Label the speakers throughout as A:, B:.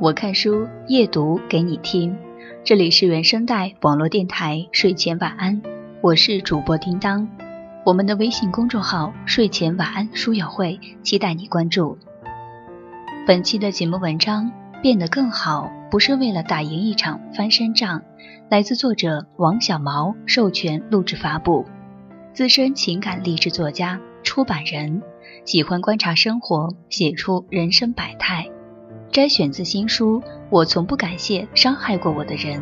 A: 我看书夜读给你听，这里是原声带网络电台睡前晚安，我是主播叮当。我们的微信公众号睡前晚安书友会期待你关注。本期的节目文章变得更好，不是为了打赢一场翻身仗，来自作者王小毛授权录制发布，资深情感励志作家，出版人，喜欢观察生活，写出人生百态。摘选自新书《我从不感谢伤害过我的人》。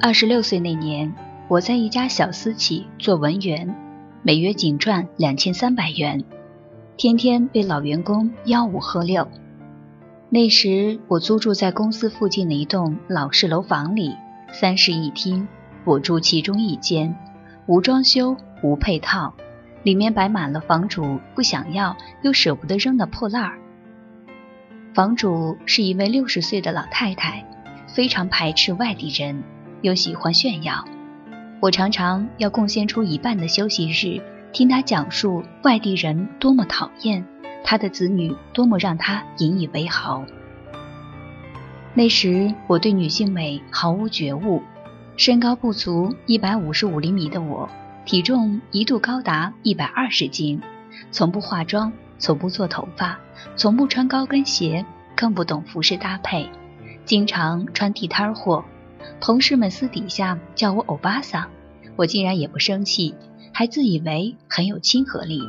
A: 二十六岁那年，我在一家小私企做文员，每月仅赚两千三百元，天天被老员工吆五喝六。那时我租住在公司附近的一栋老式楼房里，三室一厅。我住其中一间，无装修无配套，里面摆满了房主不想要又舍不得扔的破烂儿。房主是一位六十岁的老太太，非常排斥外地人，又喜欢炫耀。我常常要贡献出一半的休息日，听她讲述外地人多么讨厌，她的子女多么让她引以为豪。那时我对女性美毫无觉悟。身高不足一百五十五厘米的我，体重一度高达一百二十斤，从不化妆，从不做头发，从不穿高跟鞋，更不懂服饰搭配，经常穿地摊货。同事们私底下叫我欧巴桑，我竟然也不生气，还自以为很有亲和力。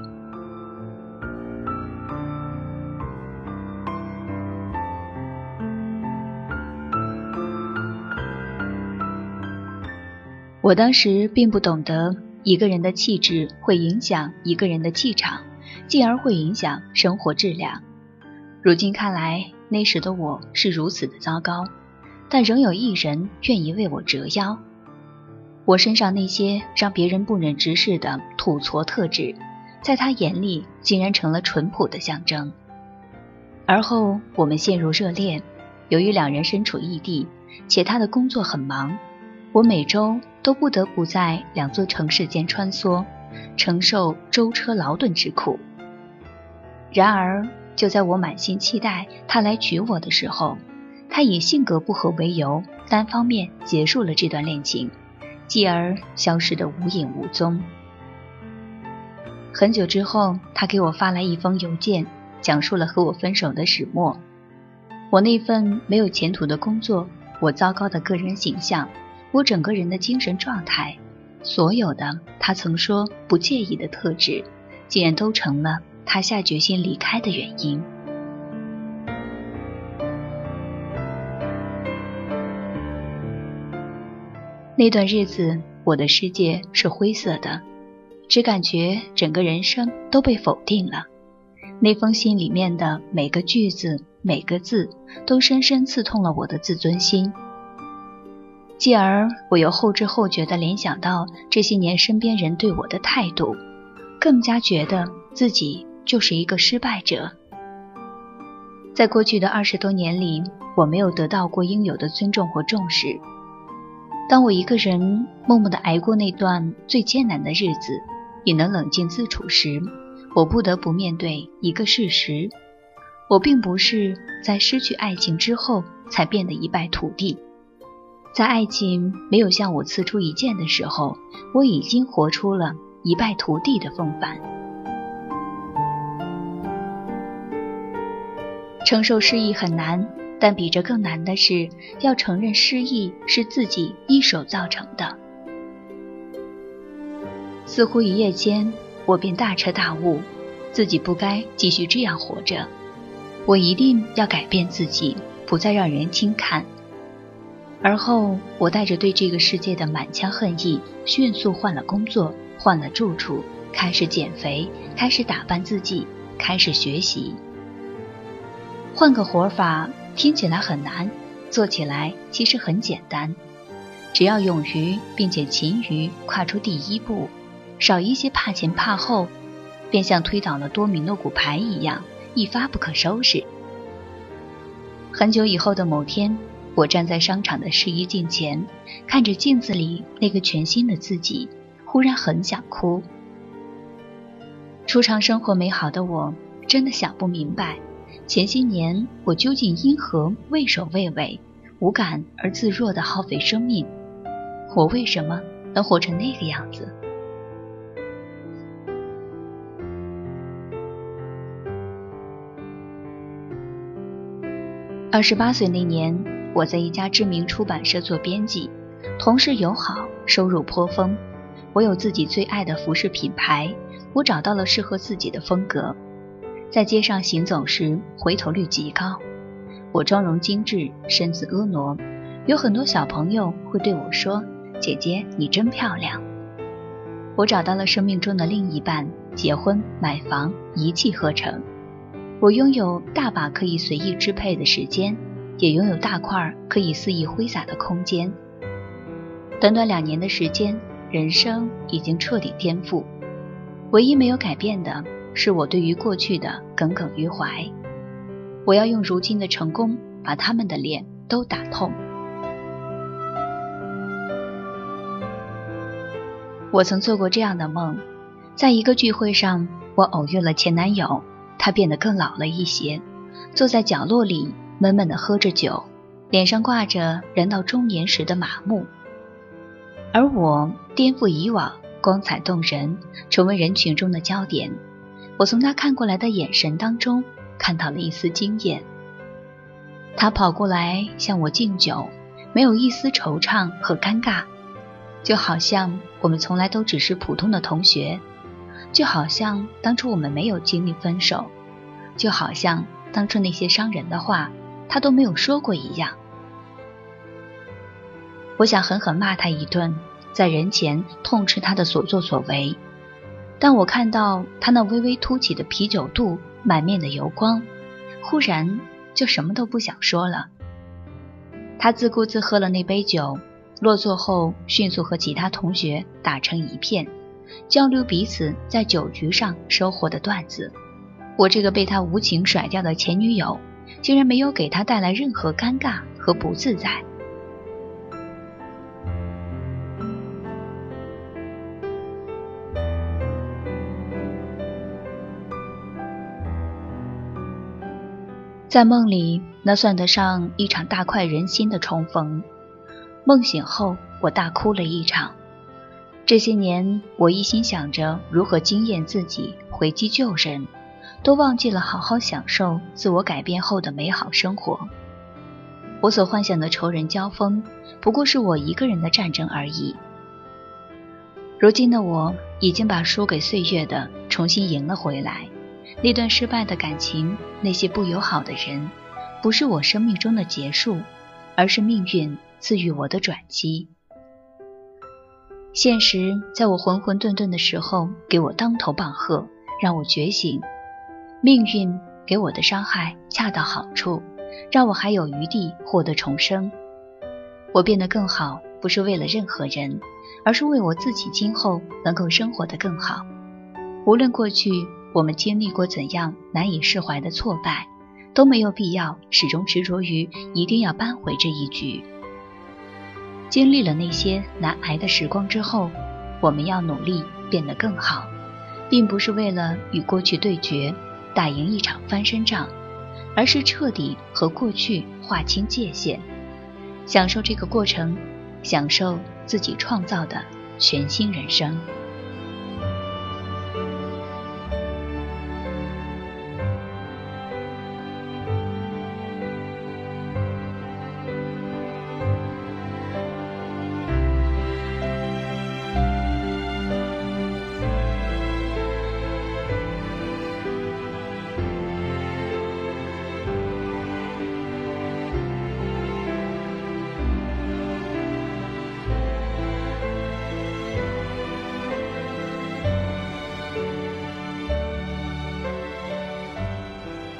A: 我当时并不懂得，一个人的气质会影响一个人的气场，进而会影响生活质量。如今看来，那时的我是如此的糟糕，但仍有一人愿意为我折腰。我身上那些让别人不忍直视的土矬特质，在他眼里竟然成了淳朴的象征。而后我们陷入热恋，由于两人身处异地，且他的工作很忙。我每周都不得不在两座城市间穿梭，承受舟车劳顿之苦。然而，就在我满心期待他来娶我的时候，他以性格不合为由，单方面结束了这段恋情，继而消失得无影无踪。很久之后，他给我发来一封邮件，讲述了和我分手的始末。我那份没有前途的工作，我糟糕的个人形象。我整个人的精神状态，所有的他曾说不介意的特质，竟然都成了他下决心离开的原因。那段日子，我的世界是灰色的，只感觉整个人生都被否定了。那封信里面的每个句子、每个字，都深深刺痛了我的自尊心。继而，我又后知后觉地联想到这些年身边人对我的态度，更加觉得自己就是一个失败者。在过去的二十多年里，我没有得到过应有的尊重和重视。当我一个人默默地挨过那段最艰难的日子，也能冷静自处时，我不得不面对一个事实：我并不是在失去爱情之后才变得一败涂地。在爱情没有向我刺出一剑的时候，我已经活出了一败涂地的风范。承受失意很难，但比这更难的是要承认失意是自己一手造成的。似乎一夜间，我便大彻大悟，自己不该继续这样活着，我一定要改变自己，不再让人轻看。而后，我带着对这个世界的满腔恨意，迅速换了工作，换了住处，开始减肥，开始打扮自己，开始学习。换个活法听起来很难，做起来其实很简单。只要勇于并且勤于跨出第一步，少一些怕前怕后，便像推倒了多米诺骨牌一样，一发不可收拾。很久以后的某天。我站在商场的试衣镜前，看着镜子里那个全新的自己，忽然很想哭。初尝生活美好的我，真的想不明白，前些年我究竟因何畏首畏尾、无感而自若的耗费生命？我为什么能活成那个样子？二十八岁那年，我在一家知名出版社做编辑，同事友好，收入颇丰。我有自己最爱的服饰品牌，我找到了适合自己的风格。在街上行走时，回头率极高。我妆容精致，身姿婀娜，有很多小朋友会对我说：“姐姐，你真漂亮。”我找到了生命中的另一半，结婚买房，一气呵成。我拥有大把可以随意支配的时间，也拥有大块可以肆意挥洒的空间。短短两年的时间，人生已经彻底颠覆。唯一没有改变的是我对于过去的耿耿于怀。我要用如今的成功把他们的脸都打痛。我曾做过这样的梦，在一个聚会上，我偶遇了前男友。他变得更老了一些，坐在角落里闷闷地喝着酒，脸上挂着人到中年时的麻木。而我颠覆以往，光彩动人，成为人群中的焦点。我从他看过来的眼神当中看到了一丝惊艳。他跑过来向我敬酒，没有一丝惆怅和尴尬，就好像我们从来都只是普通的同学。就好像当初我们没有经历分手，就好像当初那些伤人的话他都没有说过一样。我想狠狠骂他一顿，在人前痛斥他的所作所为，但我看到他那微微凸起的啤酒肚，满面的油光，忽然就什么都不想说了。他自顾自喝了那杯酒，落座后迅速和其他同学打成一片。交流彼此在酒局上收获的段子，我这个被他无情甩掉的前女友，竟然没有给他带来任何尴尬和不自在。在梦里，那算得上一场大快人心的重逢。梦醒后，我大哭了一场。这些年，我一心想着如何惊艳自己、回击旧人，都忘记了好好享受自我改变后的美好生活。我所幻想的仇人交锋，不过是我一个人的战争而已。如今的我，已经把输给岁月的重新赢了回来。那段失败的感情，那些不友好的人，不是我生命中的结束，而是命运赐予我的转机。现实在我浑浑沌沌的时候给我当头棒喝，让我觉醒。命运给我的伤害恰到好处，让我还有余地获得重生。我变得更好，不是为了任何人，而是为我自己今后能够生活得更好。无论过去我们经历过怎样难以释怀的挫败，都没有必要始终执着于一定要扳回这一局。经历了那些难挨的时光之后，我们要努力变得更好，并不是为了与过去对决，打赢一场翻身仗，而是彻底和过去划清界限，享受这个过程，享受自己创造的全新人生。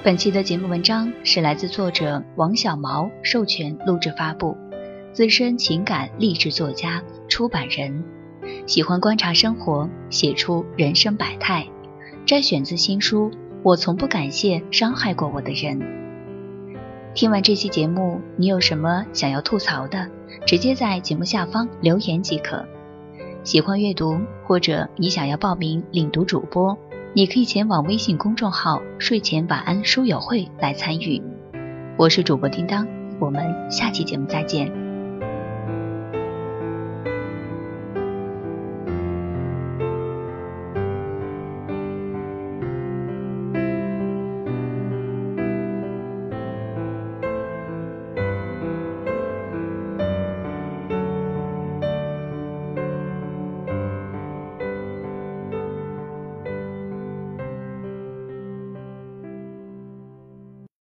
A: 本期的节目文章是来自作者王小毛授权录制发布，资深情感励志作家、出版人，喜欢观察生活，写出人生百态，摘选自新书《我从不感谢伤害过我的人》。听完这期节目，你有什么想要吐槽的，直接在节目下方留言即可。喜欢阅读，或者你想要报名领读主播，你可以前往微信公众号“睡前晚安书友会”来参与。我是主播叮当，我们下期节目再见。